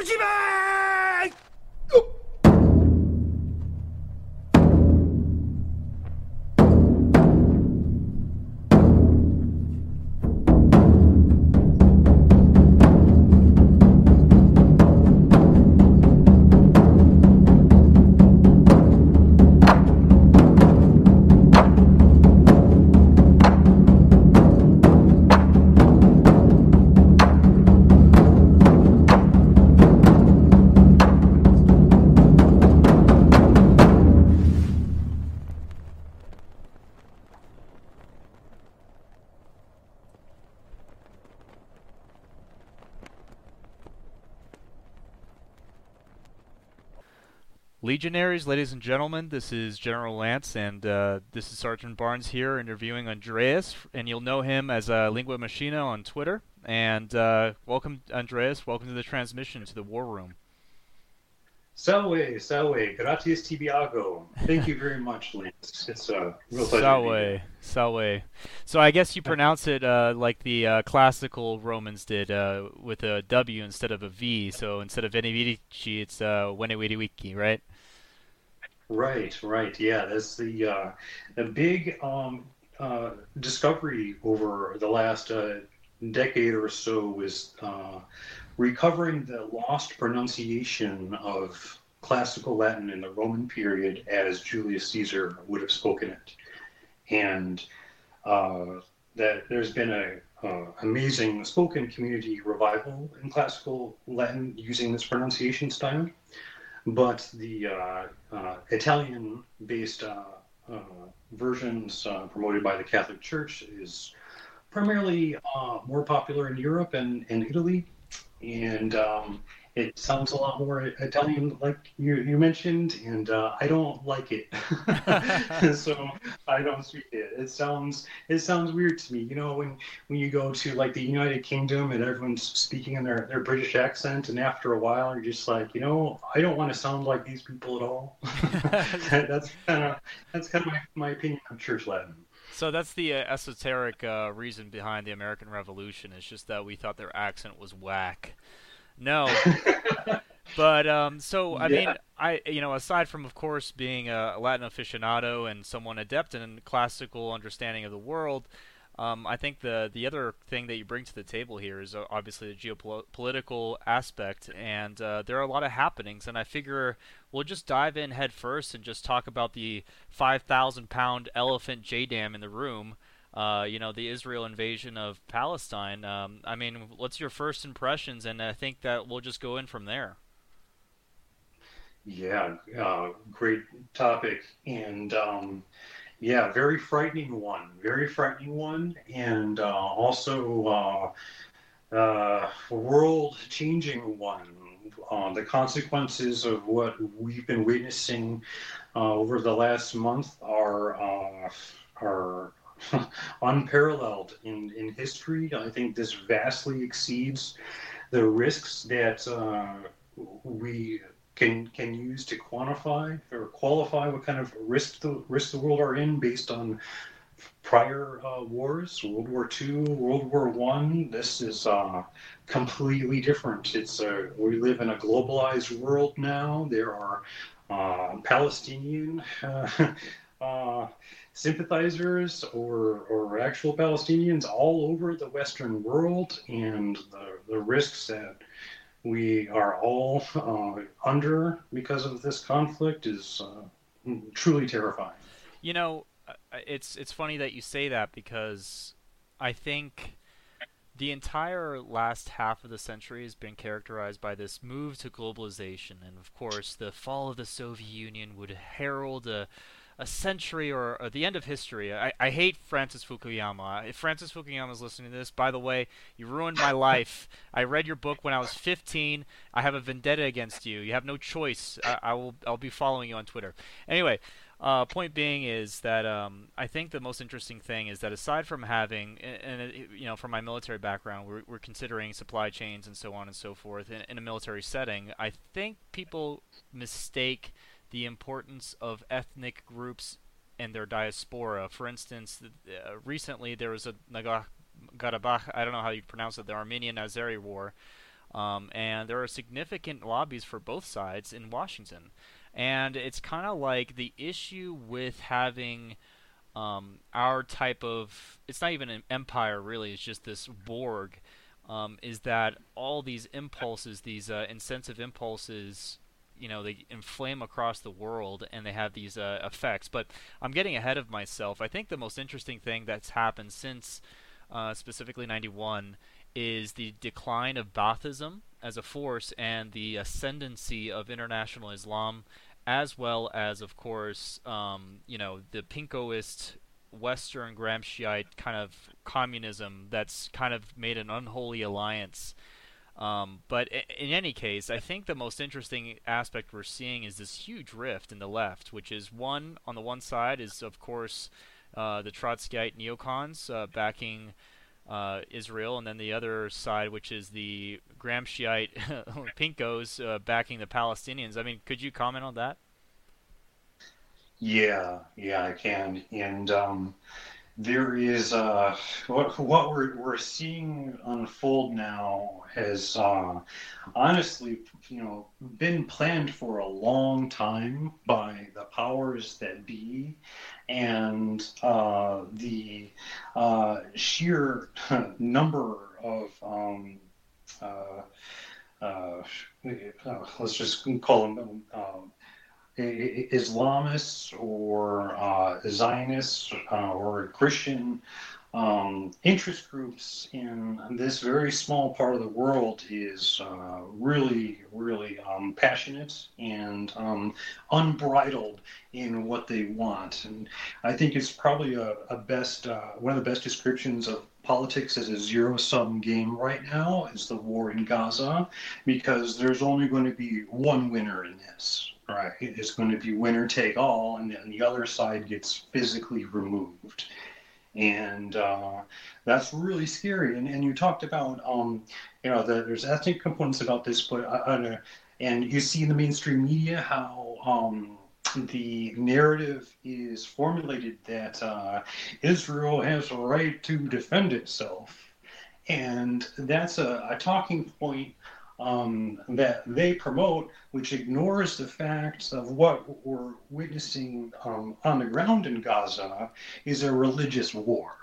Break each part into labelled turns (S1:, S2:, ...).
S1: 同志们
S2: Legionaries, ladies and gentlemen, this is General Lance, and uh, this is Sergeant Barnes here interviewing Andreas, and you'll know him as uh, Lingua Machina on Twitter. And uh, welcome, Andreas. Welcome to the transmission to the War Room.
S3: Salve, salve, gratias tibiago. Thank you very much, Lance. It's a real pleasure.
S2: Salve, salve. So I guess you pronounce it uh, like the uh, classical Romans did, uh, with a W instead of a V. So instead of Venivici, it's uh, Wenewidewiki, right?
S3: Right, right. Yeah, that's the uh, big um, uh, discovery over the last uh, decade or so was uh, recovering the lost pronunciation of classical Latin in the Roman period as Julius Caesar would have spoken it, and uh, that there's been a uh, amazing spoken community revival in classical Latin using this pronunciation style but the uh, uh, Italian-based uh, uh versions uh, promoted by the Catholic Church is primarily more popular in Europe and, and Italy, and um, it sounds a lot more Italian, like you, you mentioned, and uh, I don't like it. so I don't speak it. It sounds it sounds weird to me. You know, when when you go to like the United Kingdom and everyone's speaking in their, their British accent, and after a while you're just like, you know, I don't want to sound like these people at all. that's kind of that's kind of my, my opinion of Church Latin.
S2: So that's the uh, esoteric uh, reason behind the American Revolution. It's just that we thought their accent was whack. No. but um, so I yeah. mean, I you know, aside from of course being a Latin aficionado and someone adept in classical understanding of the world, um, I think the the other thing that you bring to the table here is uh, obviously the geopolitical aspect, and uh, there are a lot of happenings. And I figure we'll just dive in head first and just talk about the 5,000 pound elephant JDAM in the room uh, you know, the Israel invasion of Palestine. Um, I mean, what's your first impressions? And I think that we'll just go in from there.
S3: Yeah, uh, great topic. And um, yeah, very frightening one. Very frightening one. And uh, also uh, uh, world changing one. Uh, the consequences of what we've been witnessing over the last month are are unparalleled in, in history. I think this vastly exceeds the risks that uh, we can can use to quantify or qualify what kind of risk the risks the world are in based on prior uh, wars, World War II, World War One. This is uh, completely different. It's a, we live in a globalized world now. There are uh, Palestinian uh, sympathizers or, or actual Palestinians all over the Western world, and the, the risks that we are all uh, under because of this conflict is uh, truly terrifying.
S2: You know, uh, it's it's funny that you say that because I think the entire last half of the century has been characterized by this move to globalization, and of course, the fall of the Soviet Union would herald a a century or, or, the end of history. I, I hate Francis Fukuyama. If Francis Fukuyama is listening to this, by the way, you ruined my life. I read your book when I was 15. I have a vendetta against you. You have no choice. I, I will. I'll be following you on Twitter. Anyway, uh, point being is that um, I think the most interesting thing is that aside from having, and, and you know, from my military background, we're, we're considering supply chains and so on and so forth in, in a military setting. I think people mistake the importance of ethnic groups and their diaspora. For instance, uh, recently there was a Nagorno-Karabakh, I don't know how you pronounce it, the Armenian Azeri War. Um, and there are significant lobbies for both sides in Washington. And it's kind of like the issue with having um, our type of it's not even an empire really it's just this borg um, is that all these impulses these uh, impulses you know they inflame across the world and they have these uh, effects but i'm getting ahead of myself i think the most interesting thing that's happened since uh, specifically 91 is the decline of Baathism as a force and the ascendancy of international Islam as well as, of course, um, you know, the pinkoist Western Gramsciite kind of communism that's kind of made an unholy alliance. Um, but in any case, I think the most interesting aspect we're seeing is this huge rift in the left, which is one on the one side is of course uh, the Trotskyite neocons uh, backing uh, Israel, and then the other side, which is the Gramsciite Pinkos uh, backing the Palestinians. I mean, could you comment on that?
S3: Yeah, yeah, I can. And um, there is uh, what what we're we're seeing unfold now has uh, honestly, you know, been planned for a long time by the powers that be, and uh, the uh, sheer number of um, uh, uh, let's just call them um, Islamists or uh, Zionists uh, or Christian um, interest groups in this very small part of the world is uh, really, really um, passionate and um, unbridled in what they want. And I think it's probably a, a best uh, one of the best descriptions of politics as a zero sum game right now is the war in Gaza because there's only going to be one winner in this right? It's going to be winner take all, and then the other side gets physically removed. And uh, that's really scary. And, and you talked about, um, you know, the, there's ethnic components about this, but uh, and you see in the mainstream media how um, the narrative is formulated that uh, Israel has a right to defend itself. And that's a, a talking point um, that they promote, which ignores the facts of what we're witnessing um, on the ground in Gaza, is a religious war.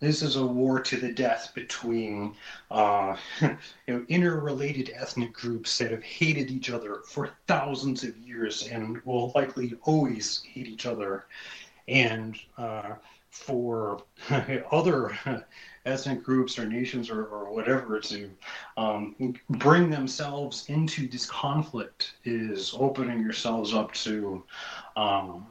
S3: This is a war to the death between uh, you know, interrelated ethnic groups that have hated each other for thousands of years and will likely always hate each other. And uh, for other ethnic groups or nations or, or whatever to um, bring themselves into this conflict is opening yourselves up to um,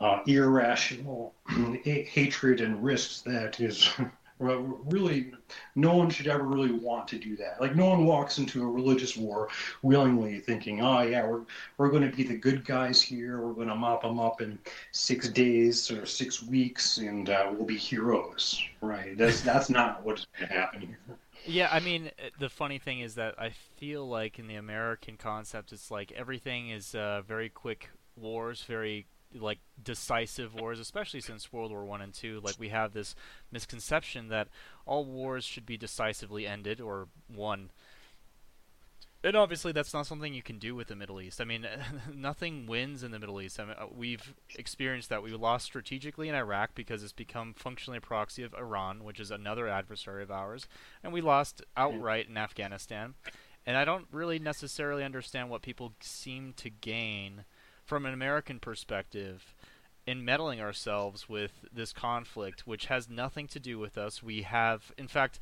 S3: uh, irrational hatred and risks that is really no one should ever really want to do that. Like no one walks into a religious war willingly thinking oh yeah we're, we're going to be the good guys here. We're going to mop them up in six days or six weeks and uh, we'll be heroes. Right. That's that's not what's going to happen here.
S2: Yeah, I mean, uh, the funny thing is that I feel like in the American concept, it's like everything is uh, very quick wars, very like decisive wars, especially since World War One and Two. Like we have this misconception that all wars should be decisively ended or won. And obviously, that's not something you can do with the Middle East. I mean, nothing wins in the Middle East. I mean, uh, we've experienced that. We lost strategically in Iraq because it's become functionally a proxy of Iran, which is another adversary of ours, and we lost outright in Afghanistan. And I don't really necessarily understand what people seem to gain from an American perspective in meddling ourselves with this conflict, which has nothing to do with us. We have, in fact,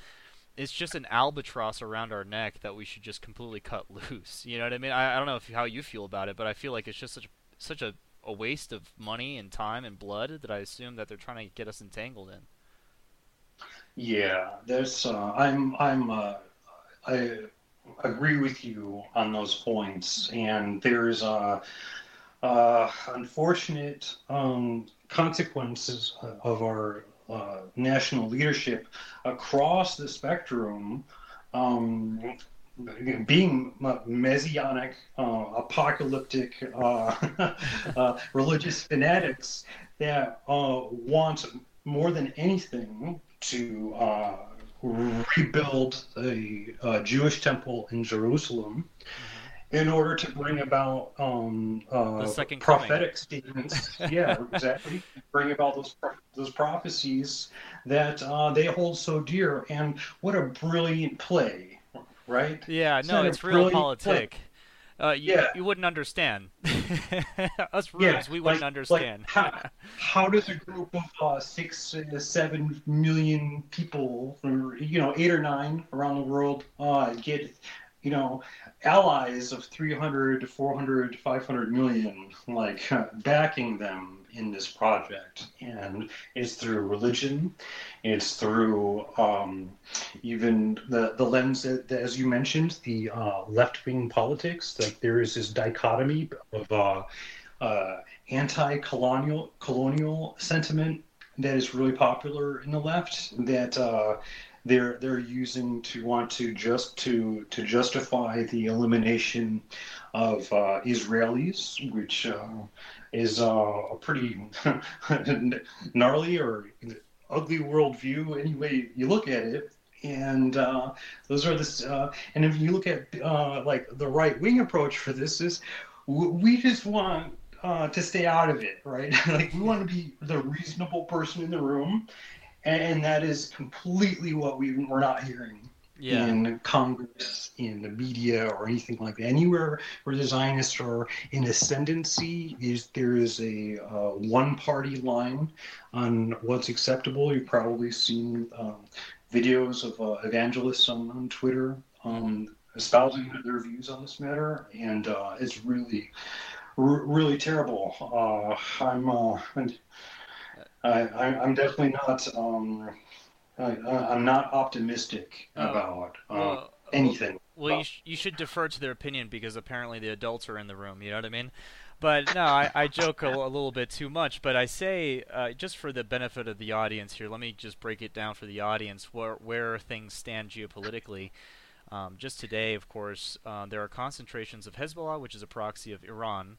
S2: it's just an albatross around our neck that we should just completely cut loose. You know what I mean? I, I don't know if, how you feel about it, but I feel like it's just such such a, a waste of money and time and blood that I assume that they're trying to get us entangled in.
S3: Yeah, there's. Uh, I'm. I'm. Uh, I agree with you on those points, and there's. Uh, uh, unfortunate um, consequences of our uh, national leadership across the spectrum um, being messianic, uh, apocalyptic, uh, uh, religious fanatics that uh, want more than anything to rebuild the uh, Jewish temple in Jerusalem mm-hmm. In order to bring about um, uh, prophetic statements. yeah, exactly. Bring about those those prophecies that uh, they hold so dear. And what a brilliant play, right?
S2: Yeah, no, it's realpolitik. Uh, you, yeah. you wouldn't understand. Us rubes, yeah, we wouldn't like, understand.
S3: Like how, how, does a group of uh, six, uh, seven million people, or you know, eight or nine around the world, uh, get, you know, allies of 300 to 400 to 500 million, like backing them in this project, and it's through religion, it's through um, even the the lens that, that, as you mentioned, the uh, left wing politics. Like there is this dichotomy of uh, uh, anti-colonial colonial sentiment that is really popular in the left that uh, they're they're using to want to just to to justify the elimination of uh, Israelis, which uh, is uh, a pretty gnarly or ugly worldview any way you look at it. And uh, those are this. Uh, and if you look at uh, like the right wing approach for this is, we just want uh, to stay out of it, right? like we want to be the reasonable person in the room, and that is completely what we we're not hearing yeah. in Congress, in the media, or anything like that. Anywhere where the Zionists are in ascendancy, is there is a uh, one-party line on what's acceptable. You've probably seen um, videos of uh, evangelists on, on Twitter um, espousing their views on this matter, and uh, it's really, r- really terrible. Uh, I'm, uh, I, am definitely not. Um, I, am not optimistic oh. about uh, well, anything.
S2: Well, you, sh- you should defer to their opinion because apparently the adults are in the room. You know what I mean? But no, I, I joke a, a, little bit too much. But I say, uh, just for the benefit of the audience here, let me just break it down for the audience where where things stand geopolitically. Um, just today, of course, uh, there are concentrations of Hezbollah, which is a proxy of Iran,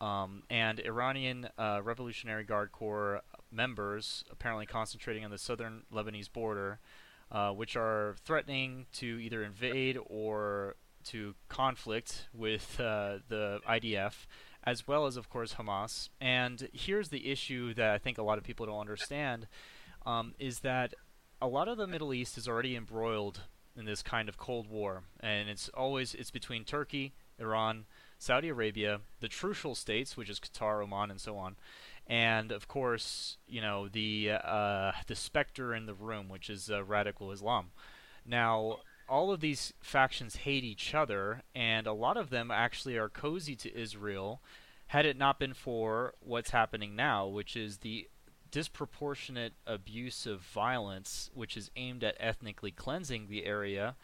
S2: um, and Iranian uh, Revolutionary Guard Corps members, apparently concentrating on the southern Lebanese border, uh, which are threatening to either invade or to conflict with uh, the IDF, as well as, of course, Hamas. And here's the issue that I think a lot of people don't understand um, is that a lot of the Middle East is already embroiled in this kind of Cold War, and it's always it's between Turkey, Iran, Saudi Arabia, the Trucial states, which is Qatar, Oman, and so on, and of course, you know the uh, the specter in the room, which is uh, radical Islam. Now, all of these factions hate each other, and a lot of them actually are cozy to Israel. Had it not been for what's happening now, which is the disproportionate abuse of violence, which is aimed at ethnically cleansing the area,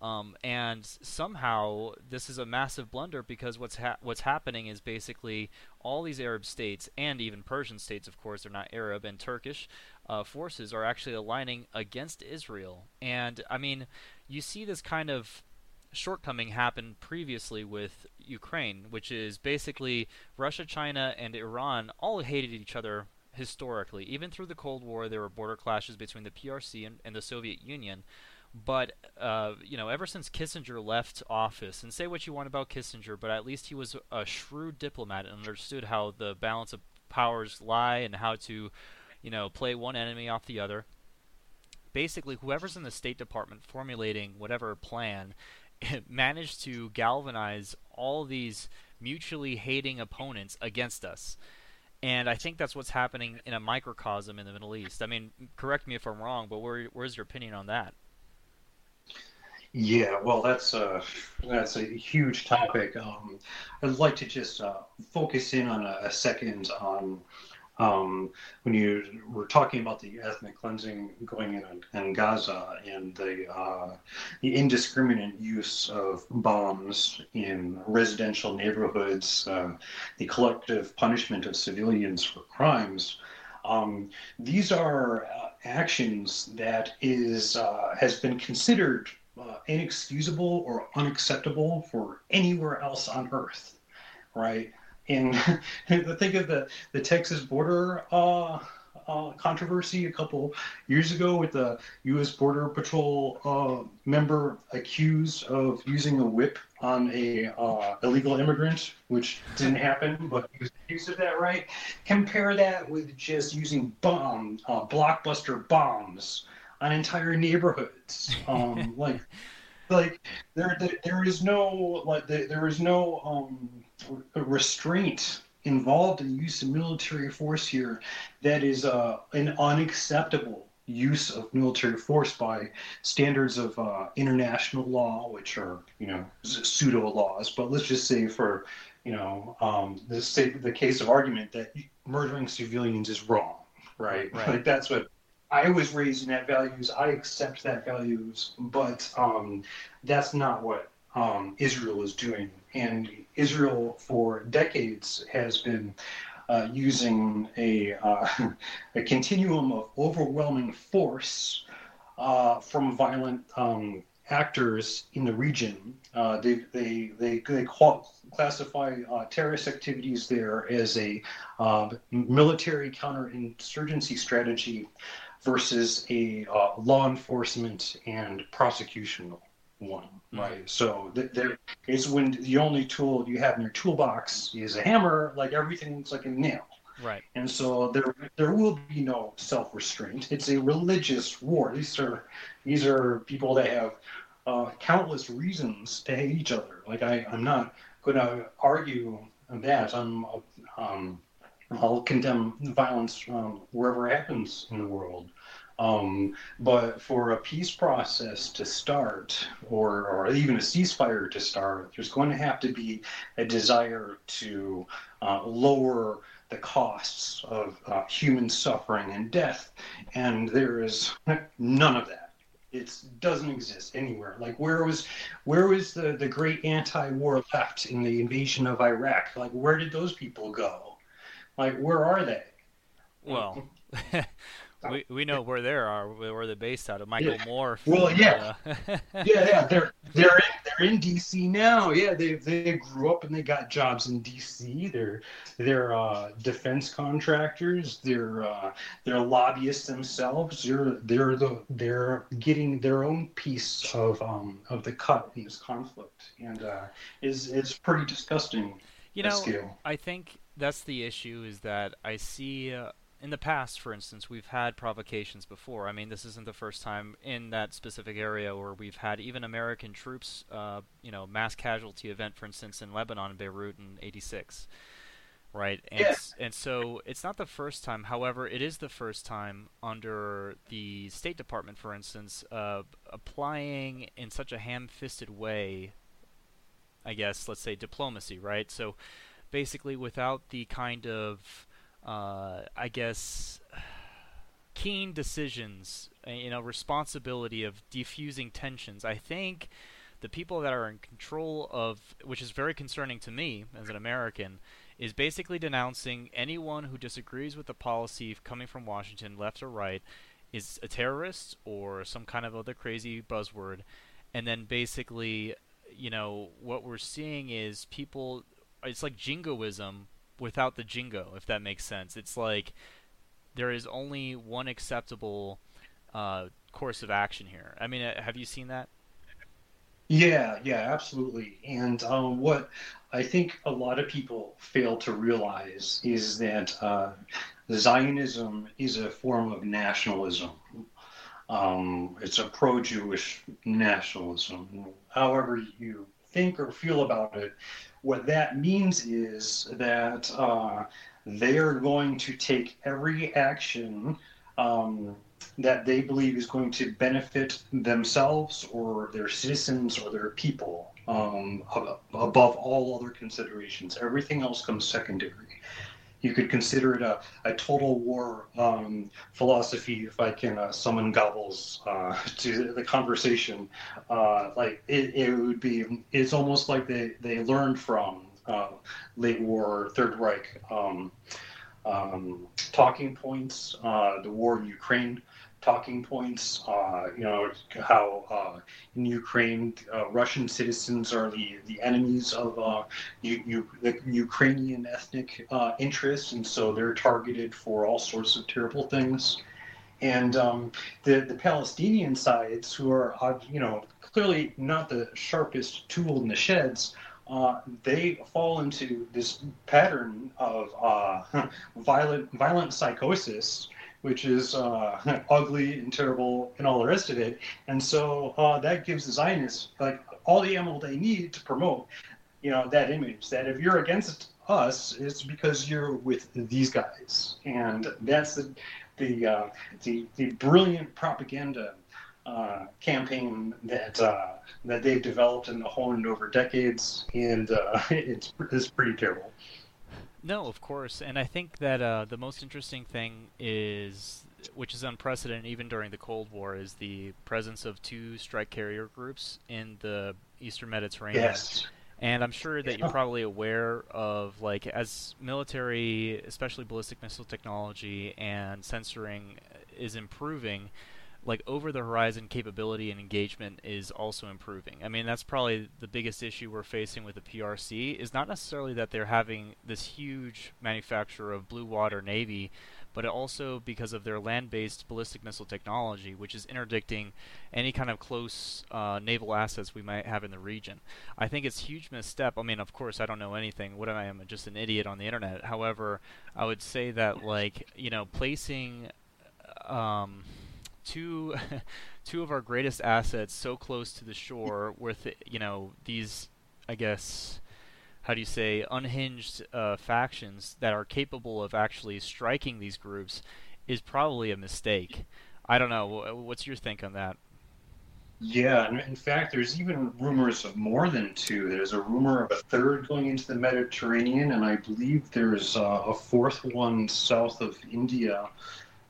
S2: um, and somehow this is a massive blunder because what's ha- what's happening is basically all these Arab states and even Persian states, of course, they're not Arab and Turkish uh, forces are actually aligning against Israel. And I mean, you see this kind of shortcoming happen previously with Ukraine, which is basically Russia, China, and Iran all hated each other historically. Even through the Cold War, there were border clashes between the PRC and, and the Soviet Union. But uh, you know, ever since Kissinger left office, and say what you want about Kissinger, but at least he was a shrewd diplomat and understood how the balance of powers lie and how to, you know, play one enemy off the other. Basically, whoever's in the State Department formulating whatever plan managed to galvanize all these mutually hating opponents against us. And I think that's what's happening in a microcosm in the Middle East. I mean, correct me if I'm wrong, but where, where's your opinion on that?
S3: Yeah, well, that's a that's a huge topic. Um, I'd like to just uh, focus in on a, a second on um, when you were talking about the ethnic cleansing going in in Gaza and the uh, the indiscriminate use of bombs in residential neighborhoods, uh, the collective punishment of civilians for crimes. Um, these are uh, actions that is uh, has been considered uh, inexcusable or unacceptable for anywhere else on Earth, right? And think of the the Texas border uh, uh, controversy a couple years ago with the U.S. Border Patrol uh, member accused of using a whip on a uh, illegal immigrant, which didn't happen, but he was accused of that, right? Compare that with just using bomb, uh, blockbuster bombs on entire neighborhoods, um, like. Like there, there, there is no like there is no um, restraint involved in the use of military force here that is uh, an unacceptable use of military force by standards of uh, international law, which are you know pseudo laws. But let's just say for you know um, the the case of argument that murdering civilians is wrong, right? right. Like that's what I was raised in that values. I accept that values, but um, that's not what um, Israel is doing. And Israel, for decades, has been uh, using a, uh, a continuum of overwhelming force uh, from violent um, actors in the region. Uh, they, they, they, they classify uh, terrorist activities there as a uh, military counterinsurgency strategy versus a law enforcement and prosecutional one, mm-hmm. right? So th- there is when the only tool you have in your toolbox is a hammer, like everything looks like a nail.
S2: Right.
S3: And so there there will be no self restraint. It's a religious war. These are these are people that have uh, countless reasons to hate each other. Like I, I'm not going to argue that. I'm um, I'll condemn violence um, wherever it happens in the world. Um, but for a peace process to start, or, or even a ceasefire to start, there's going to have to be a desire to uh, lower the costs of uh, human suffering and death. And there is none of that. It doesn't exist anywhere. Like where was where was the, the great anti-war left in the invasion of Iraq? Like where did those people go? Like where are they?
S2: Well, we we know where they are, where they're based out of. Michael
S3: yeah.
S2: Moore.
S3: Well, yeah, uh... yeah, yeah. They're they're in, they're in DC now. Yeah, they they grew up and they got jobs in DC. They're they're uh, defense contractors. They're uh, they're lobbyists themselves. They're they're the they're getting their own piece of um of the cut in this conflict, and uh, is it's pretty disgusting.
S2: You know, I think that's the issue. Is that I see. In the past, for instance, we've had provocations before. I mean, this isn't the first time in that specific area where we've had even American troops, uh, you know, mass casualty event, for instance, in Lebanon, and Beirut in '86, right? And
S3: yeah.
S2: and so it's not the first time. However, it is the first time under the State Department, for instance, uh, applying in such a ham-fisted way. I guess let's say diplomacy, right? So basically, without the kind of uh, I guess, keen decisions, uh, you know, responsibility of defusing tensions. I think the people that are in control of, which is very concerning to me as an American, is basically denouncing anyone who disagrees with the policy coming from Washington, left or right, is a terrorist or some kind of other crazy buzzword. And then basically, you know, what we're seeing is people, it's like jingoism without the jingo, if that makes sense. It's like there is only one acceptable uh, course of action here. I mean, uh, have you seen that?
S3: Yeah, yeah, absolutely. And um, what I think a lot of people fail to realize is that uh, Zionism is a form of nationalism. Um, it's a pro Jewish nationalism. However, you think or feel about it, what that means is that uh, they are going to take every action um, that they believe is going to benefit themselves or their citizens or their people um, above all other considerations. Everything else comes secondary you could consider it a, a total war um, philosophy if I can uh, summon Goebbels uh, to the conversation. Uh, like it, it would be, it's almost like they, they learned from uh, late war Third Reich um, um, talking points, uh, the war in Ukraine talking points. Uh, you know how uh, in Ukraine, uh, Russian citizens are the, the enemies of uh, the Ukrainian ethnic uh, interests, and so they're targeted for all sorts of terrible things. And um, the the Palestinian sides, who are uh, you know clearly not the sharpest tool in the sheds, uh, they fall into this pattern of uh, violent violent psychosis which is uh, ugly and terrible and all the rest of it. And so uh, that gives the Zionists like all the ammo they need to promote, you know, that image. That if you're against us, it's because you're with these guys, and that's the the uh, the, the brilliant propaganda. Uh, campaign that uh, that they've developed and honed over decades, and uh, it's it's pretty terrible.
S2: No, of course, and I think that uh, the most interesting thing is, which is unprecedented even during the Cold War, is the presence of two strike carrier groups in the Eastern Mediterranean.
S3: Yes.
S2: And I'm sure that you're probably aware of, like, as military, especially ballistic missile technology and censoring is improving, like over the horizon capability and engagement is also improving. I mean, that's probably the biggest issue we're facing with the PRC is not necessarily that they're having this huge manufacturer of blue water navy, but also because of their land-based ballistic missile technology, which is interdicting any kind of close uh, naval assets we might have in the region. I think it's a huge misstep. I mean, of course, I don't know anything. What am I am just an idiot on the internet. However, I would say that like you know placing um, two two of our greatest assets so close to the shore with you know these I guess how do you say unhinged uh, factions that are capable of actually striking these groups is probably a mistake. I don't know. What's your think on that?
S3: Yeah, in fact, there's even rumors of more than two. There's a rumor of a third going into the Mediterranean, and I believe there's uh, a fourth one south of India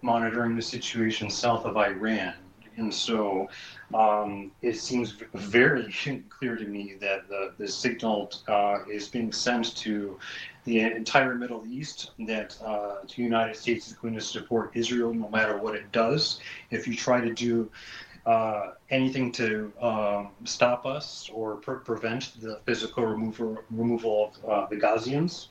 S3: monitoring the situation south of Iran. And so um, it seems very clear to me that the, the signal uh, is being sent to the entire Middle East that uh, the United States is going to support Israel no matter what it does. If you try to do uh, anything to um, stop us or pre- prevent the physical removal, removal of uh, the Gazians,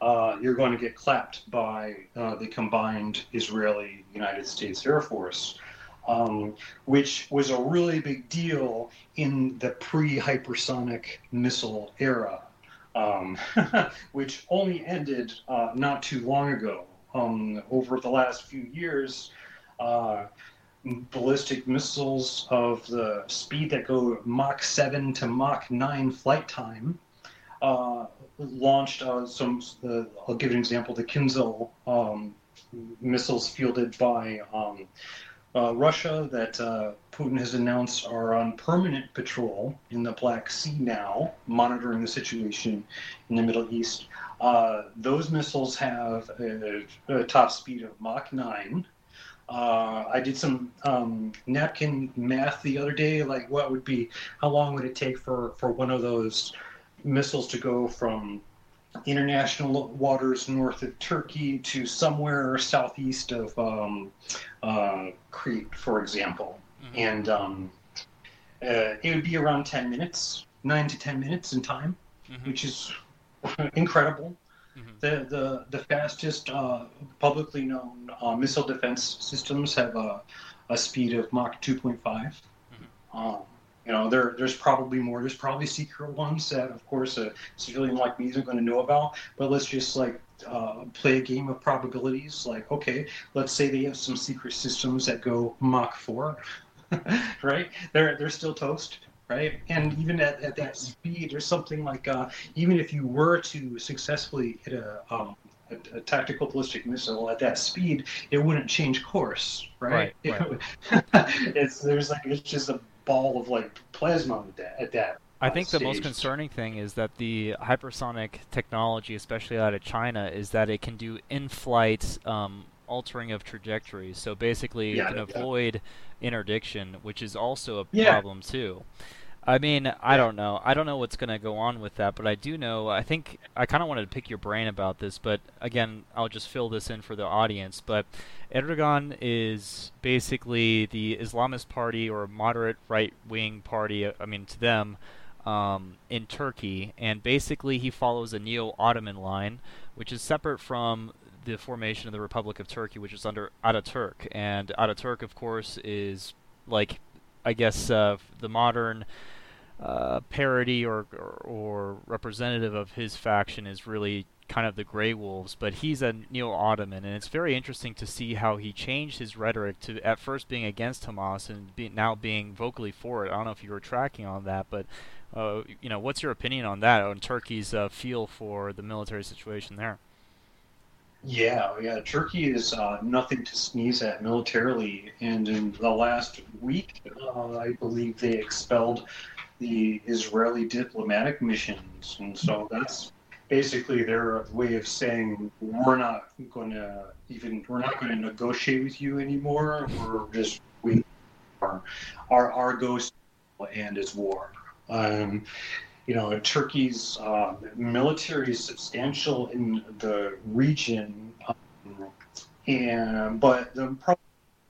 S3: uh, you're going to get clapped by uh, the combined Israeli United States Air Force, um, which was a really big deal in the pre hypersonic missile era, um, which only ended uh, not too long ago. Um, over the last few years, uh, ballistic missiles of the speed that go Mach 7 to Mach 9 flight time uh, launched uh, some. I'll give an example: the Kinzhal um, missiles fielded by um, uh, Russia that uh, Putin has announced are on permanent patrol in the Black Sea now, monitoring the situation in the Middle East. Those missiles have a, a, top speed of Mach 9. Uh, I did some um, napkin math the other day, like what would be, how long would it take for, for one of those missiles to go from international waters north of Turkey to somewhere southeast of um, uh, Crete, for example. Mm-hmm. And um, uh, it would be around 10 minutes, 9 to 10 minutes in time, mm-hmm. which is incredible. Mm-hmm. The, the, the fastest uh, publicly known uh, missile defense systems have a, a speed of Mach 2.5. Mm-hmm. Um, you know, there there's probably more. There's probably secret ones that, of course, a civilian like me isn't going to know about. But let's just like uh, play a game of probabilities. Like, okay, let's say they have some secret systems that go Mach four, right? They're they're still toast, right? And even at, at that speed, there's something like uh, even if you were to successfully hit a um, a, a, tactical ballistic missile at that speed, it wouldn't change course, right? right, right. it's there's like it's just a ball of like plasma at that. At that
S2: I think the most concerning thing is that the hypersonic technology, especially out of China, is that it can do in-flight um, altering of trajectories. So basically, yeah, you can yeah. avoid interdiction, which is also a yeah. problem too. I mean, I don't know. I don't know what's going to go on with that, but I do know. I think I kind of wanted to pick your brain about this, but again, I'll just fill this in for the audience. But Erdogan is basically the Islamist party or moderate right wing party, I mean, to them, um, in Turkey. And basically, he follows a neo Ottoman line, which is separate from the formation of the Republic of Turkey, which is under Ataturk. And Ataturk, of course, is like, I guess, uh, the modern. Uh, parody or, or, or representative of his faction is really kind of the Grey Wolves, but he's a neo-Ottoman, and it's very interesting to see how he changed his rhetoric to at first being against Hamas and be, now being vocally for it. I don't know if you were tracking on that, but uh, you know, what's your opinion on that? On Turkey's uh, feel for the military situation there?
S3: Yeah, yeah. Turkey is uh, nothing to sneeze at militarily, and in the last week, uh, I believe they expelled the Israeli diplomatic missions, and so that's basically their way of saying we're not going to even we're not going to negotiate with you anymore. We're just we are our our ghost and is war. Um, you know, Turkey's uh, military is substantial in the region, um, and but the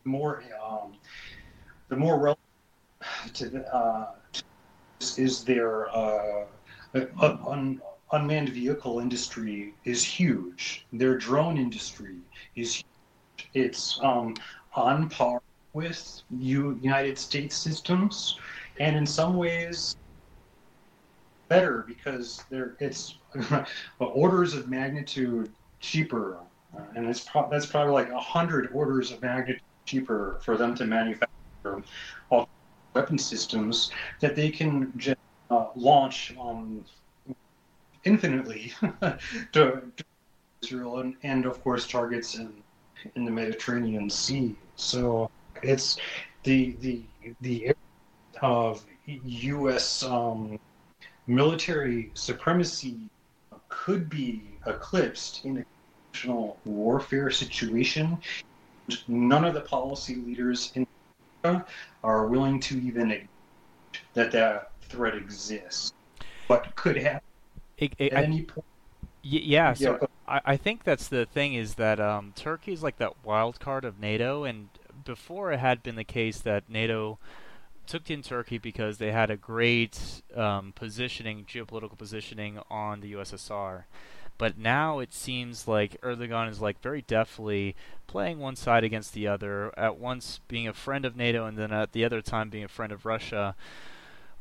S3: more um, the more relevant to, uh, is their uh, un, unmanned vehicle industry is huge. Their drone industry is huge. It's um, on par with U- United States systems, and in some ways better because they're it's orders of magnitude cheaper, uh, and it's pro- that's probably like a hundred orders of magnitude cheaper for them to manufacture all weapon systems that they can just uh, launch um, infinitely to, to, Israel and, and of course targets in in the Mediterranean Sea. So it's the the the of U.S. Um, military supremacy could be eclipsed in a conventional warfare situation. None of the policy leaders in are willing to even that that threat exists. What could happen
S2: it, it, at I, any point? yeah, so yeah, I, I think that's the thing is that um, Turkey is like that wild card of NATO, and before it had been the case that NATO took in Turkey because they had a great um, positioning, geopolitical positioning on the USSR. But now it seems like Erdogan is like very deftly playing one side against the other, at once being a friend of NATO and then at the other time being a friend of Russia.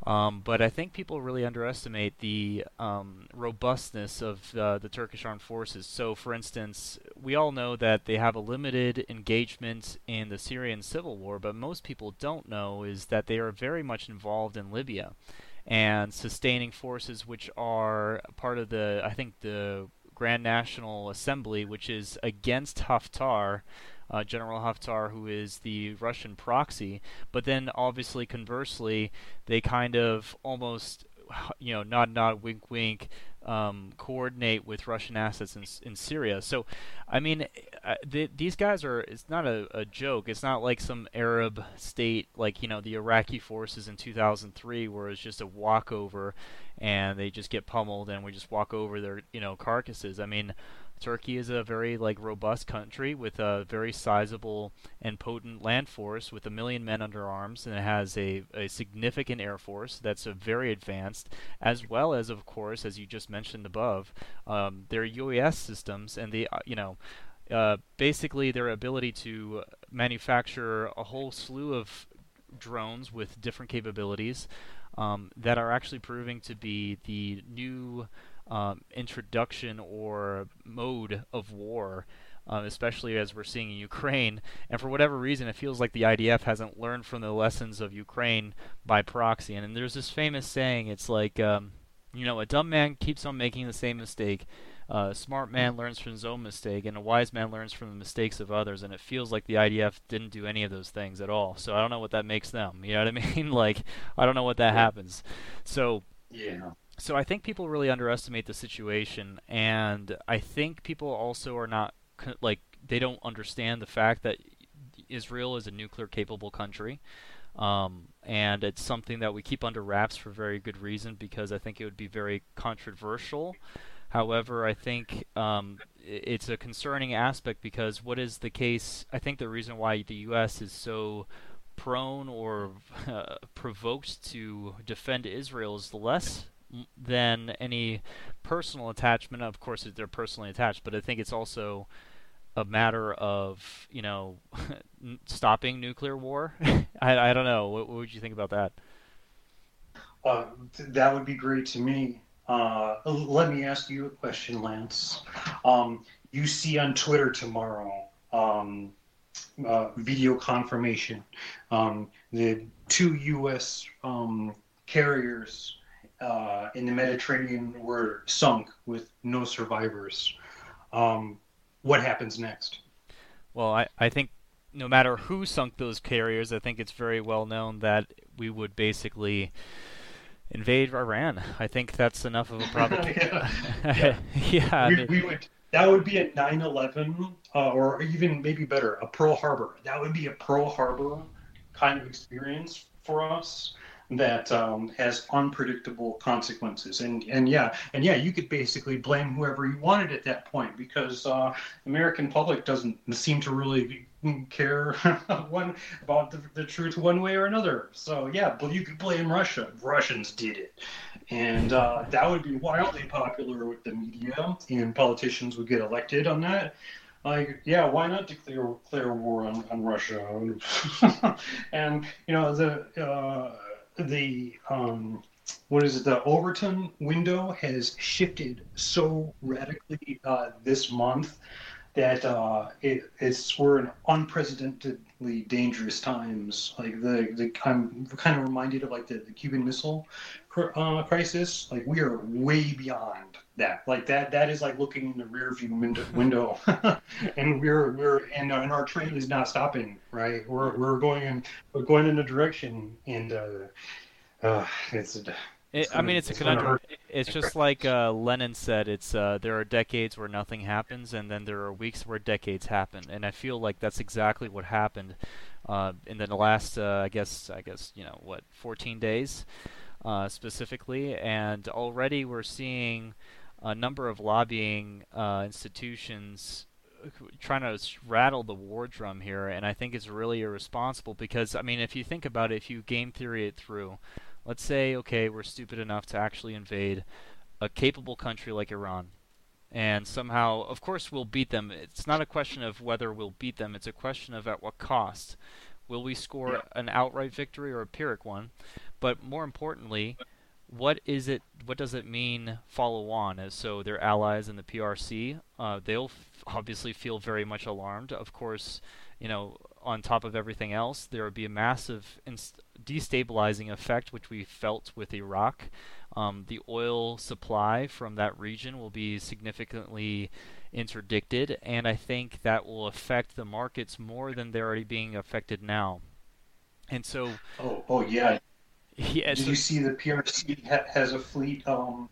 S2: Um, but I think people really underestimate the um, robustness of uh, the Turkish armed forces. So, for instance, we all know that they have a limited engagement in the Syrian civil war, but most people don't know is that they are very much involved in Libya and sustaining forces which are part of the, I think, the Grand National Assembly, which is against Haftar uh, General Haftar, who is the Russian proxy. But then, obviously, conversely, they kind of almost, you know, nod, nod, wink, wink, um, coordinate with Russian assets in, in Syria. So, I mean, uh, these guys are, it's not a, a, joke. It's not like some Arab state like, you know, the Iraqi forces in 2003 where it's just a walkover and they just get pummeled and we just walk over their, you know, carcasses. I mean, Turkey is a very like robust country with a very sizable and potent land force with a million men under arms, and it has a, a significant air force that's very advanced, as well as of course, as you just mentioned above, um, their UAS systems and the uh, you know. Uh, basically, their ability to manufacture a whole slew of drones with different capabilities um, that are actually proving to be the new um, introduction or mode of war, uh, especially as we're seeing in Ukraine. And for whatever reason, it feels like the IDF hasn't learned from the lessons of Ukraine by proxy. And, and there's this famous saying it's like, um, you know, a dumb man keeps on making the same mistake. Uh, a smart man learns from his own mistake, and a wise man learns from the mistakes of others. And it feels like the IDF didn't do any of those things at all. So I don't know what that makes them. You know what I mean? like I don't know what that happens. So
S3: yeah
S2: so I think people really underestimate the situation, and I think people also are not like they don't understand the fact that Israel is a nuclear capable country. Um, and it's something that we keep under wraps for very good reason because I think it would be very controversial. However, I think um, it's a concerning aspect because what is the case? I think the reason why the U.S. is so prone or uh, provoked to defend Israel is less than any personal attachment. Of course, they're personally attached, but I think it's also a matter of you know stopping nuclear war. I, I don't know. What, what, would you think about that?
S3: Uh, that would be great to me. Uh, let me ask you a question, Lance. Um, you see on Twitter tomorrow um, uh, video confirmation. Um, the two U.S. Um, carriers uh, in the Mediterranean were sunk with no survivors. Um, what happens next?
S2: Well, I, I think no matter who sunk those carriers, I think it's very well known that we would basically invade Iran. I think that's enough of a provocation.
S3: yeah, yeah. We, we, would. That would be a 9/11, uh, or even maybe better, a Pearl Harbor. That would be a Pearl Harbor kind of experience for us that um, has unpredictable consequences. And and yeah, and yeah, you could basically blame whoever you wanted at that point because uh, American public doesn't seem to really care one about the, the, truth one way or another. So yeah, but you could blame Russia. Russians did it, and uh, that would be wildly popular with the media, and politicians would get elected on that. Like, yeah, why not declare declare war on, on Russia? and you know the. Uh, the um, what is it? The Overton window has shifted so radically uh, this month that uh, it, it's we're in unprecedentedly dangerous times. Like the, the I'm kind of reminded of like the, the Cuban Missile uh, crisis. Like we are way beyond that. Like that that is like looking in the rear view window, window. and we're we're and, uh, and our train is not stopping. Right, we're we're going in we're going in a direction, and uh, uh, it's. A,
S2: it, I mean, it's, it's a conundrum. It's just like uh, Lenin said. It's uh, there are decades where nothing happens, and then there are weeks where decades happen. And I feel like that's exactly what happened uh, in the last, uh, I guess, I guess you know what, 14 days uh, specifically. And already we're seeing a number of lobbying uh, institutions trying to rattle the war drum here, and I think it's really irresponsible because I mean, if you think about it, if you game theory it through let's say, okay, we're stupid enough to actually invade a capable country like Iran. And somehow, of course, we'll beat them. It's not a question of whether we'll beat them, it's a question of at what cost. Will we score an outright victory or a Pyrrhic one? But more importantly, what is it? What does it mean? Follow on, as so their allies in the PRC, uh, they'll f- obviously feel very much alarmed. Of course, you know, on top of everything else, there would be a massive inst- destabilizing effect, which we felt with Iraq. Um, the oil supply from that region will be significantly interdicted, and I think that will affect the markets more than they're already being affected now. And so,
S3: oh, oh yeah, yeah. Did so, you see the PRC ha- has a fleet um,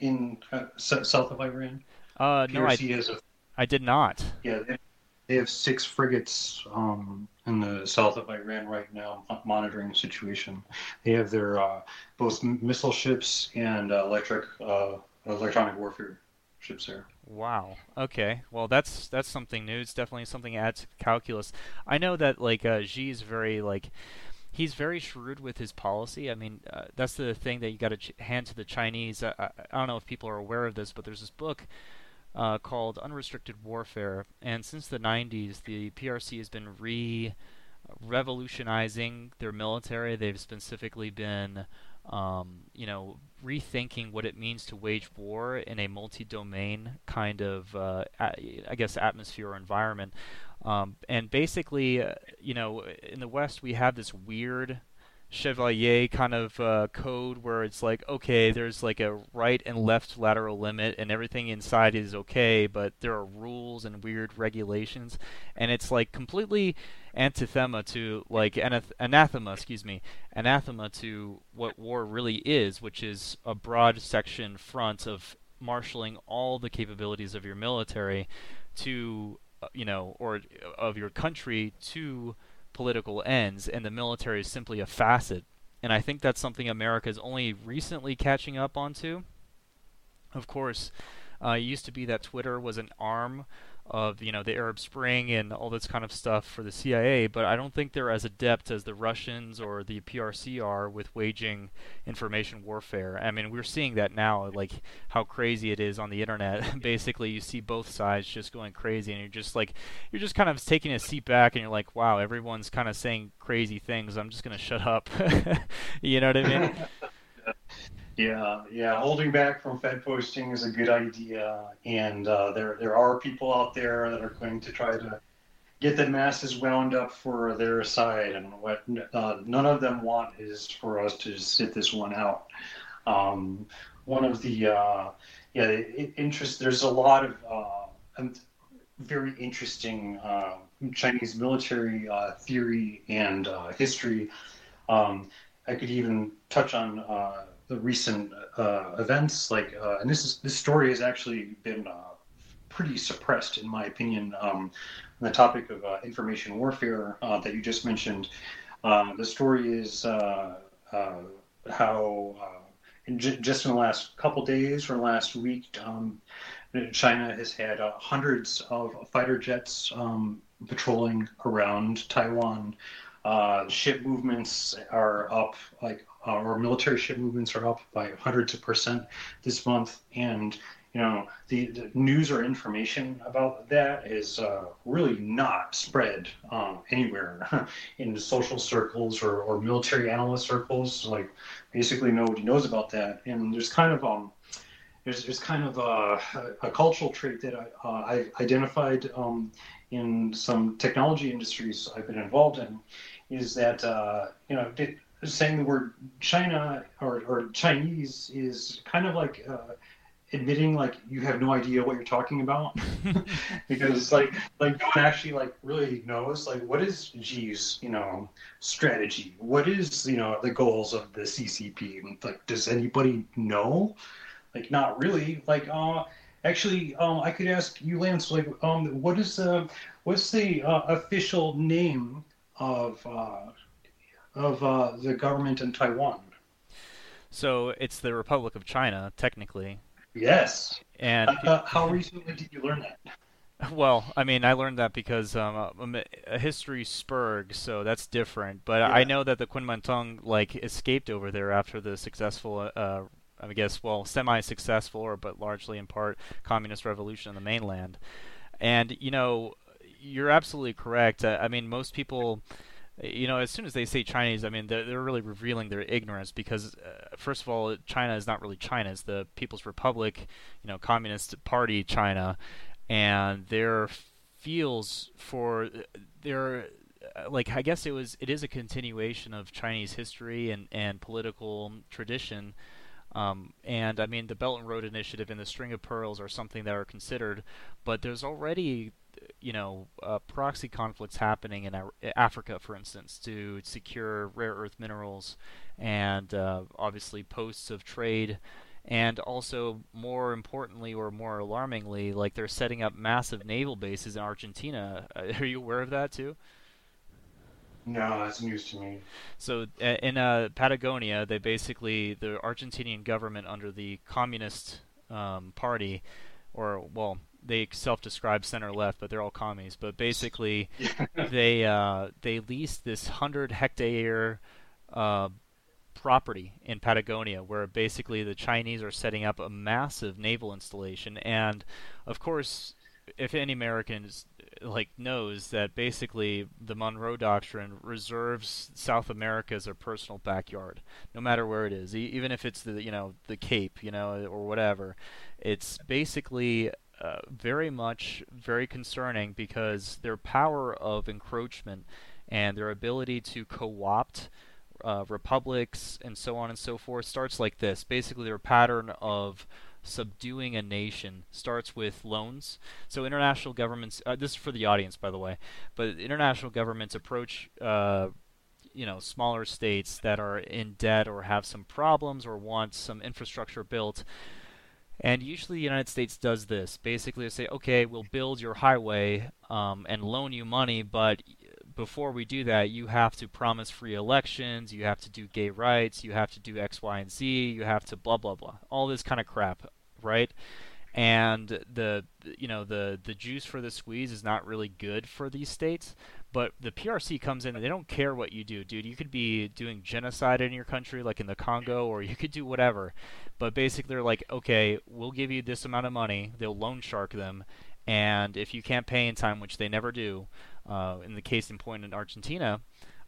S3: in uh, south of Iran?
S2: Uh, PRC no, I, has a. I did not.
S3: Yeah, they, they have six frigates um, in the south of Iran right now, monitoring the situation. They have their uh, both missile ships and uh, electric uh, electronic warfare ships there.
S2: Wow. Okay. Well, that's that's something new. It's definitely something adds calculus. I know that like uh, Xi is very like he's very shrewd with his policy. I mean, uh, that's the thing that you got to ch- hand to the Chinese. I, I, I don't know if people are aware of this, but there's this book uh, called Unrestricted Warfare. And since the 90s, the PRC has been re revolutionizing their military. They've specifically been, um, you know, rethinking what it means to wage war in a multi-domain kind of, uh, I guess, atmosphere or environment. Um, and basically, uh, you know, in the West, we have this weird Chevalier kind of uh, code where it's like, okay, there's like a right and left lateral limit, and everything inside is okay, but there are rules and weird regulations, and it's like completely antithema to like anath- anathema, excuse me, anathema to what war really is, which is a broad section front of marshaling all the capabilities of your military to, you know, or of your country to political ends, and the military is simply a facet. And I think that's something America is only recently catching up onto. Of course, uh, it used to be that Twitter was an arm of you know the Arab Spring and all this kind of stuff for the CIA, but I don't think they're as adept as the Russians or the PRC are with waging information warfare. I mean, we're seeing that now, like how crazy it is on the internet. Basically, you see both sides just going crazy, and you're just like you're just kind of taking a seat back, and you're like, wow, everyone's kind of saying crazy things. I'm just gonna shut up. you know what I mean?
S3: Yeah, yeah. Holding back from Fed posting is a good idea, and uh, there there are people out there that are going to try to get the masses wound up for their side, and what uh, none of them want is for us to sit this one out. Um, one of the uh, yeah interest. There's a lot of uh, very interesting uh, Chinese military uh, theory and history. Um, I could even touch on the recent uh, events. Like, uh, and this is this story has actually been uh, pretty suppressed, in my opinion. Um, on the topic of uh, information warfare uh, that you just mentioned, uh, the story is how in j- just in the last couple days or last week, um, China has had hundreds of fighter jets um, patrolling around Taiwan. ship movements are up like uh, our military ship movements are up by hundreds of percent this month, and you know the, the news or information about that is uh, really not spread um, anywhere in social circles or, or military analyst circles. Like basically nobody knows about that, and there's kind of um there's, there's kind of a, a cultural trait that I, uh, I identified um, in some technology industries I've been involved in, is that uh, you know saying the word China or, or Chinese is kind of like uh, admitting like you have no idea what you're talking about. Because like like no one actually like really knows like what is Xi's you know strategy? What is you know the goals of the CCP like does anybody know? Like not really. Like uh actually um I could ask you Lance like um what is the what's the uh, official name of uh of uh, the government in Taiwan.
S2: So it's the Republic of China, technically.
S3: Yes.
S2: And
S3: uh, how recently did you learn that?
S2: Well, I mean, I learned that because um, I'm a history spurg, so that's different. But yeah. I know that the Kuomintang like escaped over there after the successful, uh, I guess, well, semi-successful or but largely in part communist revolution in the mainland. And you know, you're absolutely correct. Uh, I mean, most people you know, as soon as they say Chinese, I mean, they're, they're really revealing their ignorance because, uh, first of all, China is not really China; it's the People's Republic, you know, Communist Party China, and their feels for their uh, like I guess it was it is a continuation of Chinese history and and political tradition. Um, and I mean, the Belt and Road Initiative and the String of Pearls are something that are considered, but there's already you know, uh, proxy conflicts happening in Africa, for instance, to secure rare earth minerals and uh, obviously posts of trade. And also, more importantly or more alarmingly, like they're setting up massive naval bases in Argentina. Uh, are you aware of that too?
S3: No, that's news to me.
S2: So in uh, Patagonia, they basically the Argentinian government under the Communist um, Party, or well, they self-describe center left, but they're all commies. But basically, they uh, they leased this hundred hectare uh, property in Patagonia, where basically the Chinese are setting up a massive naval installation. And of course, if any Americans like knows that basically the Monroe Doctrine reserves South America as their personal backyard, no matter where it is, e- even if it's the you know the Cape, you know, or whatever. It's basically uh, very much very concerning because their power of encroachment and their ability to co-opt uh, republics and so on and so forth starts like this. Basically, their pattern of subduing a nation starts with loans. So international governments, uh, this is for the audience, by the way, but international governments approach. Uh, you know, smaller states that are in debt or have some problems or want some infrastructure built, and usually the United States does this. Basically, they say, okay, we'll build your highway um, and loan you money, but before we do that, you have to promise free elections, you have to do gay rights, you have to do X, Y, and Z, you have to blah blah blah, all this kind of crap, right? And the you know the the juice for the squeeze is not really good for these states. But the PRC comes in and they don't care what you do, dude. You could be doing genocide in your country, like in the Congo, or you could do whatever. But basically, they're like, okay, we'll give you this amount of money. They'll loan shark them, and if you can't pay in time, which they never do, uh, in the case in point in Argentina,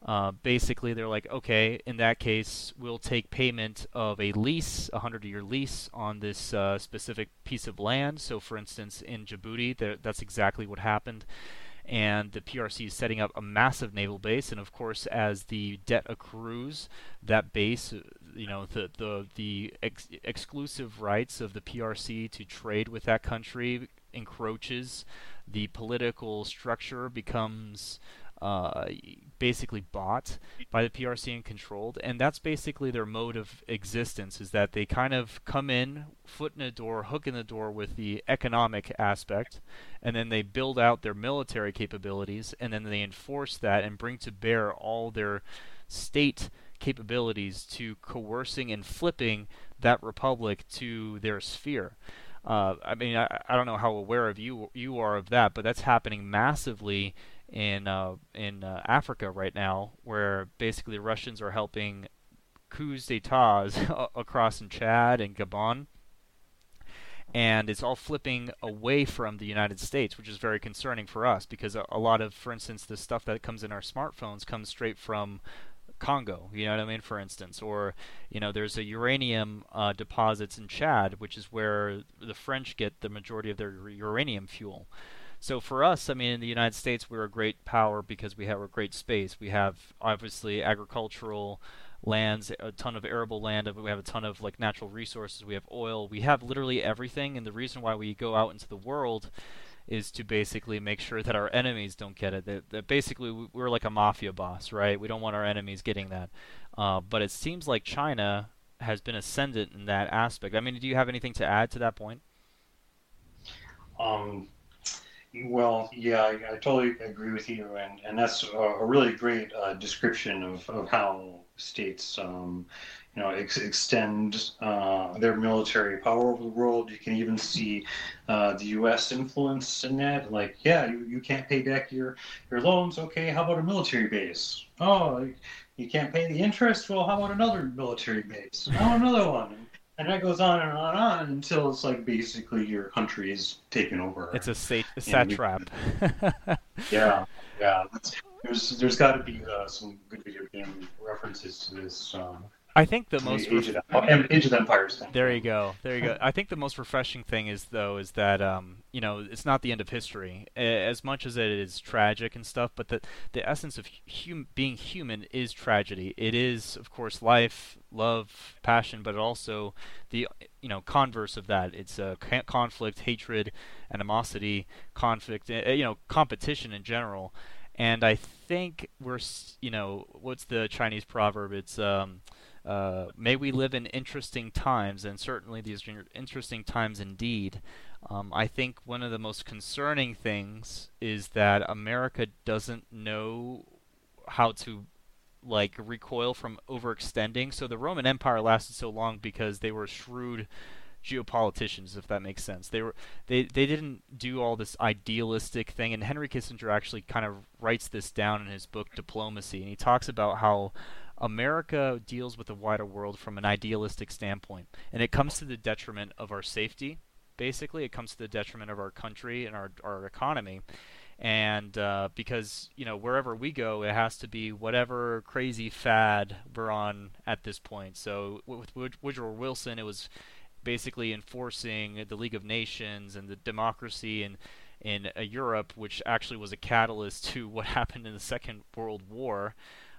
S2: uh, basically they're like, okay, in that case, we'll take payment of a lease, a hundred-year lease on this uh, specific piece of land. So, for instance, in Djibouti, that's exactly what happened and the PRC is setting up a massive naval base. And of course, as the debt accrues, that base, uh, you know, the the the ex- exclusive rights of the PRC to trade with that country encroaches. The political structure becomes uh, basically bought by the PRC and controlled, and that's basically their mode of existence. Is that they kind of come in, foot in the door, hook in the door with the economic aspect, and then they build out their military capabilities, and then they enforce that and bring to bear all their state capabilities to coercing and flipping that republic to their sphere. Uh, I mean, I, I don't know how aware of you you are of that, but that's happening massively in uh, in uh, Africa right now, where basically Russians are helping coups d'états across in Chad and Gabon, and it's all flipping away from the United States, which is very concerning for us because a, a lot of, for instance, the stuff that comes in our smartphones comes straight from Congo, you know what I mean, for instance, or you know, there's a uranium uh, deposits in Chad, which is where the French get the majority of their uranium fuel. So for us, I mean, in the United States, we're a great power because we have a great space. We have obviously agricultural lands, a ton of arable land, we have a ton of like natural resources. We have oil. We have literally everything. And the reason why we go out into the world is to basically make sure that our enemies don't get it. That, that basically we're like a mafia boss, right? We don't want our enemies getting that. Uh, but it seems like China has been ascendant in that aspect. I mean, do you have anything to add to that point?
S3: Um, well, yeah, I, I, totally agree with you, and, and that's a, a really great uh, description of, of how states, um, you know, ex- extend uh, their military power over the world. You can even see uh, the U.S. influence in that. Like, yeah, you, you can't pay back your, your loans. Okay, how about a military base? Oh, you can't pay the interest. Well, how about another military base? How another one? And that goes on and on and on until it's like basically your country is taken over.
S2: It's a, sat- a satrap.
S3: yeah, yeah. There's there's got to be uh, some good video game references to this. Um,
S2: I think the most
S3: Age, of, the, Age of Empires thing.
S2: There you go. There you go. I think the most refreshing thing is though is that um, you know it's not the end of history as much as it is tragic and stuff, but the the essence of hum- being human is tragedy. It is of course life, love, passion, but also the you know converse of that. It's uh, conflict, hatred, animosity, conflict, uh, you know competition in general. And I think we're you know what's the Chinese proverb? It's um, uh, may we live in interesting times, and certainly these are interesting times indeed. Um, I think one of the most concerning things is that America doesn't know how to like recoil from overextending. So the Roman Empire lasted so long because they were shrewd geopoliticians, if that makes sense. They were they they didn't do all this idealistic thing, and Henry Kissinger actually kind of writes this down in his book Diplomacy, and he talks about how America deals with the wider world from an idealistic standpoint, and it comes to the detriment of our safety. Basically, it comes to the detriment of our country and our our economy. And uh, because you know wherever we go, it has to be whatever crazy fad we're on at this point. So with Woodrow Wilson, it was basically enforcing the League of Nations and the democracy and in uh, Europe, which actually was a catalyst to what happened in the Second World War.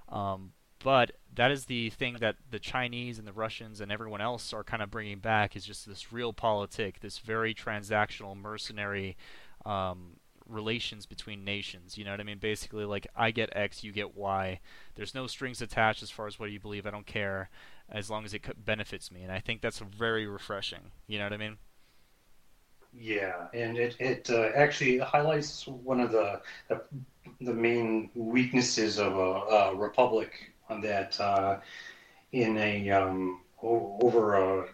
S2: Um, but that is the thing that the Chinese and the Russians and everyone else are kind of bringing back is just this realpolitik, this very transactional, mercenary um, relations between nations. You know what I mean? Basically, like I get X, you get Y. There's no strings attached as far as what you believe. I don't care as long as it benefits me, and I think that's very refreshing. You know what I mean?
S3: Yeah, and it it uh, actually highlights one of the, the the main weaknesses of a, a republic that uh, in a um, over a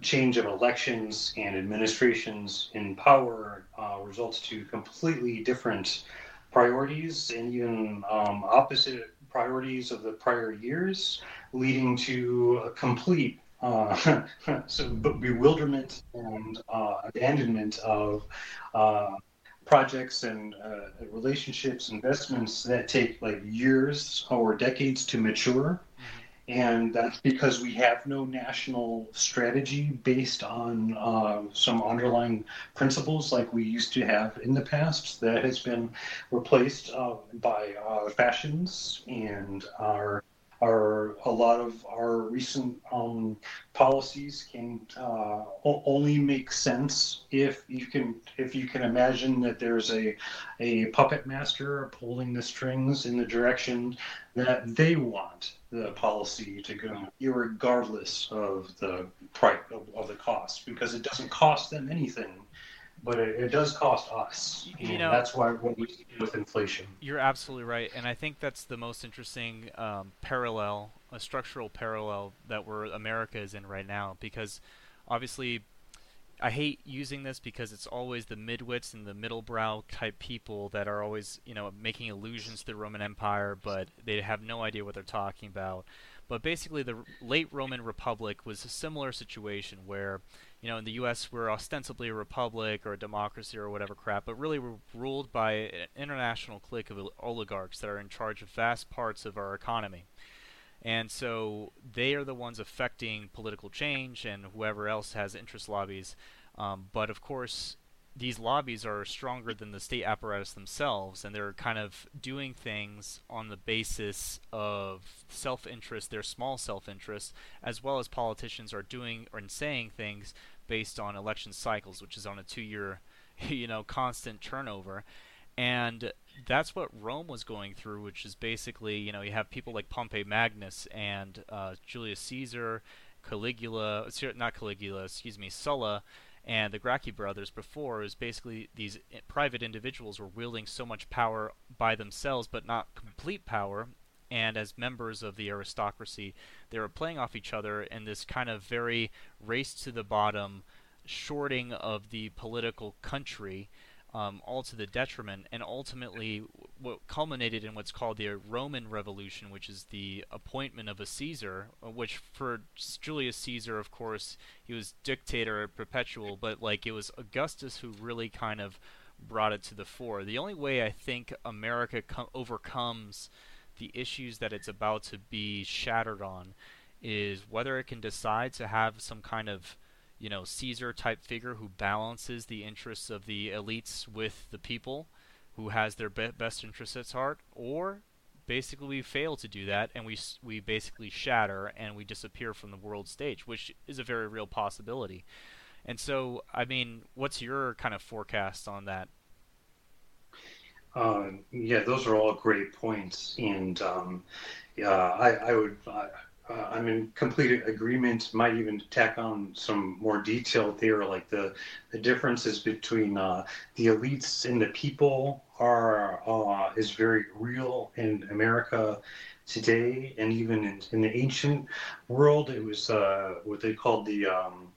S3: change of elections and administrations in power uh, results to completely different priorities and even um, opposite priorities of the prior years, leading to a complete uh, so bewilderment and uh, abandonment of uh, projects and uh, relationships, investments that take like years or decades to mature. And that's because we have no national strategy based on uh, some underlying principles like we used to have in the past that has been replaced uh, by uh, fashions and our our a lot of our recent um, policies can uh, only make sense if you can if you can imagine that there's a a puppet master pulling the strings in the direction that they want the policy to go, regardless of the price of, of the cost, because it doesn't cost them anything but it, it, does cost us. You know, that's why what we see with inflation.
S2: You're absolutely right, and I think that's the most interesting um, parallel, a structural parallel that we're America is in right now, because obviously. I hate using this because it's always the midwits and the middlebrow type people that are always, you know, making allusions to the Roman Empire, but they have no idea what they're talking about. But basically, the late Roman Republic was a similar situation where you know, in the U.S. we're ostensibly a republic or a democracy or whatever crap, but really we're ruled by an international clique of oligarchs that are in charge of vast parts of our economy. And so they are the ones affecting political change and whoever else has interest lobbies. Um, but of course, these lobbies are stronger than the state apparatus themselves, and they're kind of doing things on the basis of self-interest, their small self-interest, as well as politicians are doing or saying things based on election cycles, which is on a two-year, you know, constant turnover, and that's what Rome was going through, which is basically, you know, you have people like Pompey Magnus and uh, Julius Caesar, Caligula, not Caligula, excuse me, Sulla and the Gracchi brothers before is basically these private individuals were wielding so much power by themselves, but not complete power. And as members of the aristocracy, they were playing off each other in this kind of very race to the bottom, shorting of the political country um, all to the detriment, and ultimately what culminated in what's called the Roman Revolution, which is the appointment of a Caesar, uh, which for Julius Caesar, of course, he was dictator perpetual, but like it was Augustus who really kind of brought it to the fore. The only way I think America com- overcomes the issues that it's about to be shattered on is whether it can decide to have some kind of you know Caesar type figure who balances the interests of the elites with the people, who has their be- best interests at heart, or basically we fail to do that and we we basically shatter and we disappear from the world stage, which is a very real possibility. And so, I mean, what's your kind of forecast on that?
S3: Uh, yeah, those are all great points, and um, yeah, I, I would. Uh, I'm in complete agreement. Might even tack on some more detail there, like the the differences between uh, the elites and the people are uh, is very real in America today, and even in, in the ancient world, it was uh, what they called the um,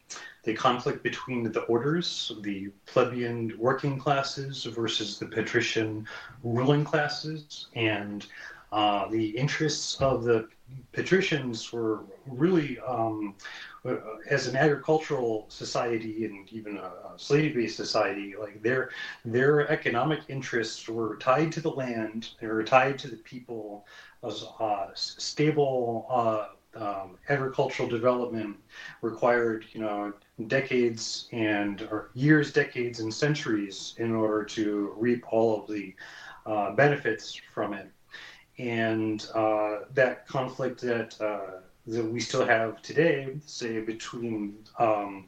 S3: the conflict between the orders, the plebeian working classes versus the patrician ruling classes, and uh, the interests of the patricians were really, um, uh, as an agricultural society and even a, slave-based society, like their their economic interests were tied to the land. They were tied to the people. As uh, stable uh, um, agricultural development required, you know, decades and or years, decades, and centuries in order to reap all of the uh, benefits from it and uh, that conflict that uh, that we still have today, say between um,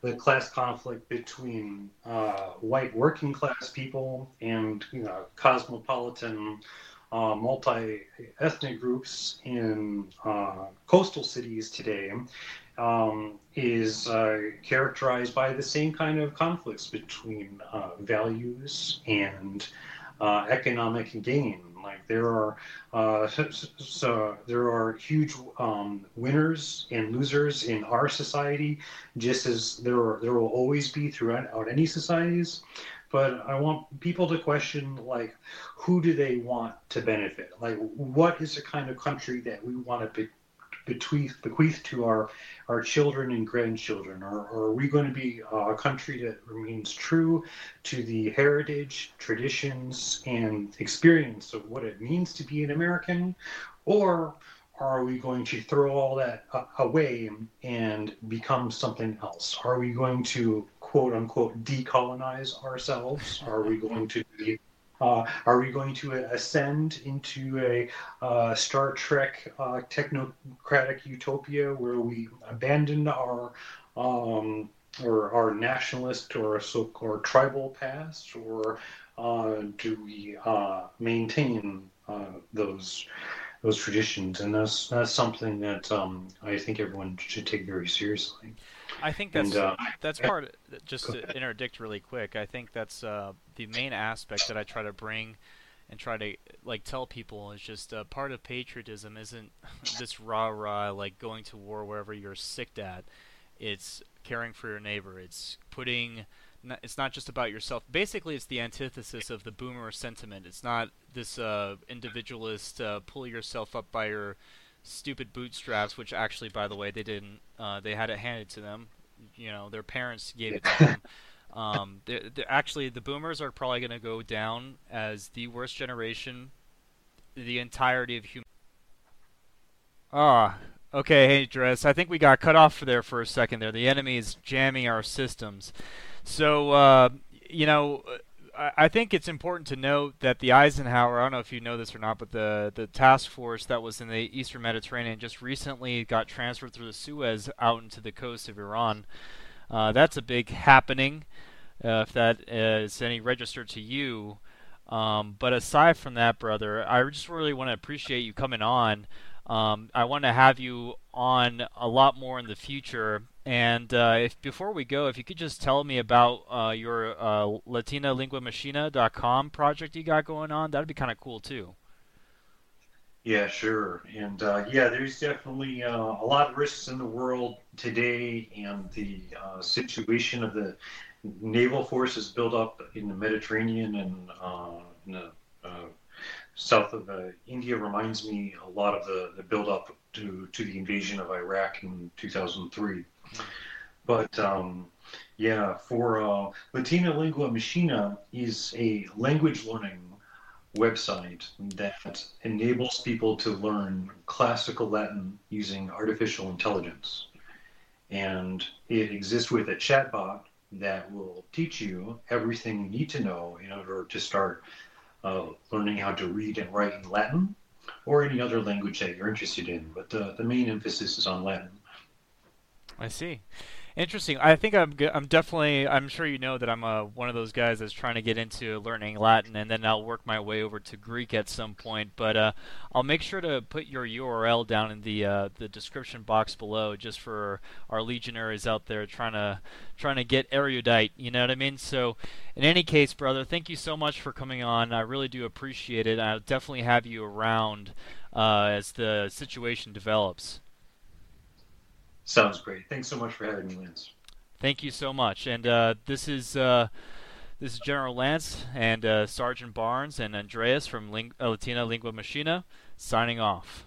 S3: the class conflict between uh, white working class people and you know, cosmopolitan uh, multi-ethnic groups in uh, coastal cities today um, is uh, characterized by the same kind of conflicts between values and uh, economic gain. Like there are uh, so, there are huge um, winners and losers in our society, just as there are, there will always be throughout any societies. But I want people to question like, who do they want to benefit? Like, what is the kind of country that we want to be, bequeath, bequeath to our, our children and grandchildren? Or, or are we going to be a country that remains true to the heritage, traditions, and experience of what it means to be an American? Or are we going to throw all that uh, away and become something else? Are we going to quote unquote decolonize ourselves? Are we going to be uh, are we going to ascend into a uh, Star Trek uh, technocratic utopia where we abandon our um, or our nationalist or so or tribal past, or uh, do we uh, maintain uh, those those traditions? And that's that's something that um, I think everyone should take very seriously.
S2: I think that's and, uh, that's part. Just to interdict really quick, I think that's uh, the main aspect that I try to bring and try to like tell people is just uh, part of patriotism isn't this rah rah like going to war wherever you're sick at. It's caring for your neighbor. It's putting. It's not just about yourself. Basically, it's the antithesis of the boomer sentiment. It's not this uh, individualist uh, pull yourself up by your stupid bootstraps, which actually, by the way, they didn't. Uh, they had it handed to them. You know, their parents gave it to them. Um, they're, they're actually, the boomers are probably going to go down as the worst generation, the entirety of human. Ah, okay, hey, Dress. I think we got cut off there for a second there. The enemy is jamming our systems. So, uh, you know, I think it's important to note that the Eisenhower, I don't know if you know this or not, but the, the task force that was in the Eastern Mediterranean just recently got transferred through the Suez out into the coast of Iran. Uh, that's a big happening, uh, if that is any register to you. Um, but aside from that, brother, I just really want to appreciate you coming on. Um, I want to have you on a lot more in the future. And uh, if before we go, if you could just tell me about uh, your uh, LatinaLinguaMachina.com project you got going on, that'd be kind of cool too.
S3: Yeah, sure. And uh, yeah, there's definitely uh, a lot of risks in the world today, and the uh, situation of the naval forces built up in the Mediterranean and uh, in the uh, south of uh, India reminds me a lot of the, the build up to, to the invasion of Iraq in 2003. But um, yeah, for uh, Latina Lingua Machina is a language learning website that enables people to learn classical Latin using artificial intelligence. And it exists with a chatbot that will teach you everything you need to know in order to start uh, learning how to read and write in Latin or any other language that you're interested in. But the, the main emphasis is on Latin.
S2: I see. Interesting. I think I'm I'm definitely I'm sure you know that I'm a, one of those guys that's trying to get into learning Latin and then I'll work my way over to Greek at some point. But uh, I'll make sure to put your URL down in the uh, the description box below just for our legionaries out there trying to trying to get erudite. You know what I mean? So in any case, brother, thank you so much for coming on. I really do appreciate it. I'll definitely have you around uh, as the situation develops.
S3: Sounds great. Thanks so much for having me, Lance.
S2: Thank you so much. And uh, this is uh, this is General Lance and uh, Sergeant Barnes and Andreas from Ling- uh, Latina Lingua Machina signing off.